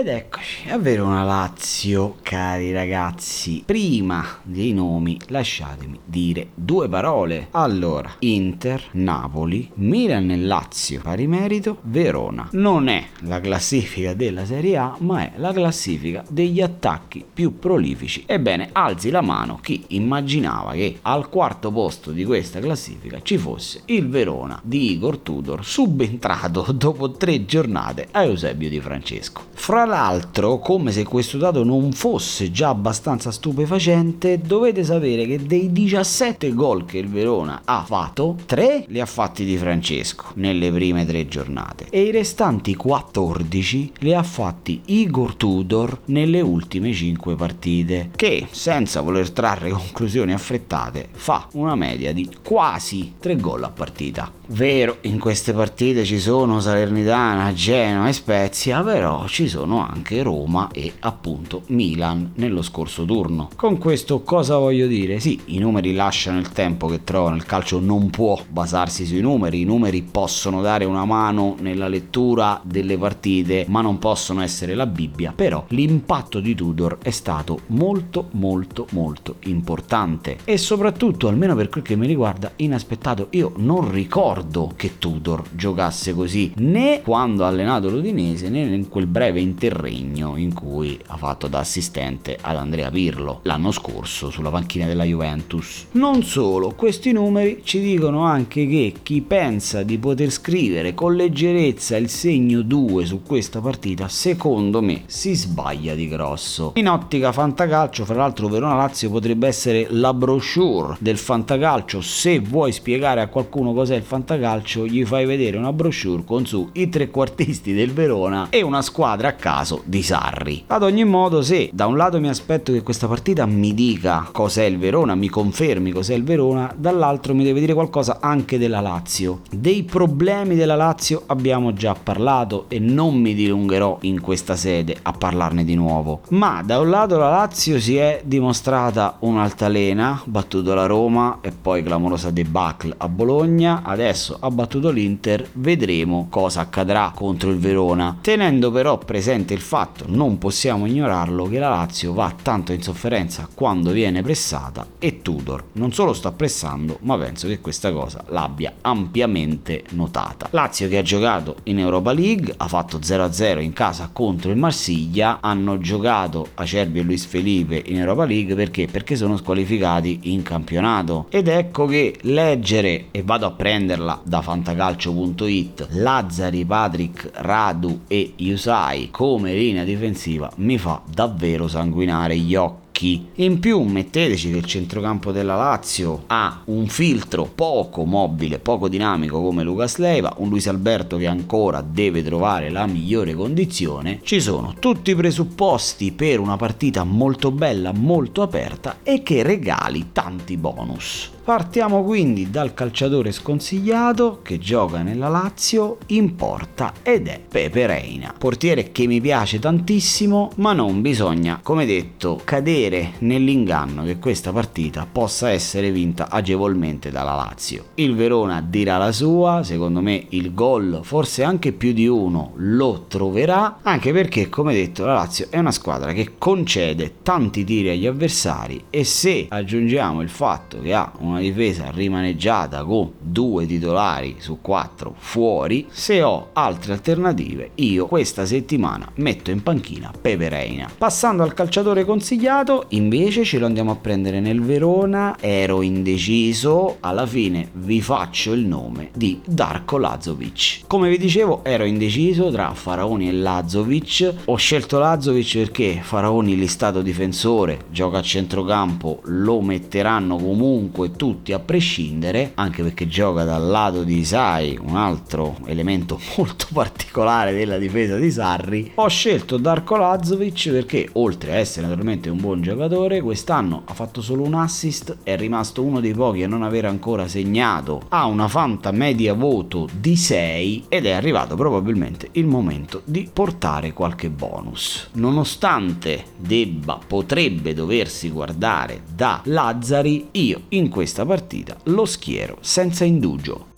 Ed eccoci, a Verona Lazio, cari ragazzi. Prima dei nomi, lasciatemi dire due parole. Allora, Inter, Napoli, Milan e Lazio, pari merito, Verona. Non è la classifica della Serie A, ma è la classifica degli attacchi più prolifici. Ebbene, alzi la mano chi immaginava che al quarto posto di questa classifica ci fosse il Verona di Igor Tudor, subentrato dopo tre giornate a Eusebio Di Francesco. Fra l'altro, come se questo dato non fosse già abbastanza stupefacente, dovete sapere che dei 17 gol che il Verona ha fatto, 3 li ha fatti di Francesco nelle prime tre giornate e i restanti 14 li ha fatti Igor Tudor nelle ultime 5 partite, che senza voler trarre conclusioni affrettate fa una media di quasi 3 gol a partita. Vero, in queste partite ci sono Salernitana, Genoa e Spezia, però ci sono anche Roma e appunto Milan nello scorso turno. Con questo cosa voglio dire? Sì, i numeri lasciano il tempo che trovano, il calcio non può basarsi sui numeri, i numeri possono dare una mano nella lettura delle partite, ma non possono essere la Bibbia, però l'impatto di Tudor è stato molto molto molto importante e soprattutto, almeno per quel che mi riguarda, inaspettato. Io non ricordo che Tudor giocasse così, né quando ha allenato l'Udinese, né in quel breve interregno in cui ha fatto da assistente ad Andrea Pirlo l'anno scorso sulla panchina della Juventus. Non solo, questi numeri ci dicono anche che chi pensa di poter scrivere con leggerezza il segno 2 su questa partita, secondo me si sbaglia di grosso. In ottica fantacalcio, fra l'altro Verona Lazio potrebbe essere la brochure del fantacalcio se vuoi spiegare a qualcuno cos'è il fantacalcio gli fai vedere una brochure con su i trequartisti del Verona e una squadra a caso di Sarri. Ad ogni modo, se da un lato mi aspetto che questa partita mi dica cos'è il Verona, mi confermi cos'è il Verona, dall'altro mi deve dire qualcosa anche della Lazio. Dei problemi della Lazio abbiamo già parlato e non mi dilungherò in questa sede a parlarne di nuovo. Ma da un lato la Lazio si è dimostrata un'altalena, battuto la Roma e poi clamorosa debacle a Bologna, adesso ha battuto l'Inter, vedremo cosa accadrà contro il Verona. Tenendo però presente il fatto, non possiamo ignorarlo, che la Lazio va tanto in sofferenza quando viene pressata e Tudor non solo sta pressando, ma penso che questa cosa l'abbia ampiamente notata. Lazio che ha giocato in Europa League, ha fatto 0-0 in casa contro il Marsiglia, hanno giocato Acerbi e Luis Felipe in Europa League perché? Perché sono squalificati in campionato. Ed ecco che leggere e vado a prenderla da fantacalcio.it Lazzari, Patrick, Radu e Yusai come linea difensiva mi fa davvero sanguinare gli occhi in più metteteci che il centrocampo della Lazio ha un filtro poco mobile, poco dinamico come Lucas Leiva, un Luis Alberto che ancora deve trovare la migliore condizione. Ci sono tutti i presupposti per una partita molto bella, molto aperta e che regali tanti bonus. Partiamo quindi dal calciatore sconsigliato che gioca nella Lazio in porta ed è Pepe Reina, portiere che mi piace tantissimo, ma non bisogna, come detto, cadere nell'inganno che questa partita possa essere vinta agevolmente dalla Lazio. Il Verona dirà la sua, secondo me il gol, forse anche più di uno, lo troverà, anche perché, come detto, la Lazio è una squadra che concede tanti tiri agli avversari e se aggiungiamo il fatto che ha una difesa rimaneggiata con due titolari su quattro fuori, se ho altre alternative io questa settimana metto in panchina Pepe Reina. Passando al calciatore consigliato, invece ce lo andiamo a prendere nel Verona, ero indeciso, alla fine vi faccio il nome di Darko Lazovic. Come vi dicevo ero indeciso tra Faraoni e Lazovic, ho scelto Lazovic perché Faraoni listato difensore, gioca a centrocampo, lo metteranno comunque tutti a prescindere, anche perché gioca dal lato di Isai, un altro elemento molto particolare della difesa di Sarri. Ho scelto Darko Lazovic perché oltre a essere naturalmente un buon giocatore, quest'anno ha fatto solo un assist, è rimasto uno dei pochi a non aver ancora segnato, ha una fanta media voto di 6 ed è arrivato probabilmente il momento di portare qualche bonus. Nonostante debba, potrebbe doversi guardare da Lazzari, io in questa partita lo schiero senza indugio.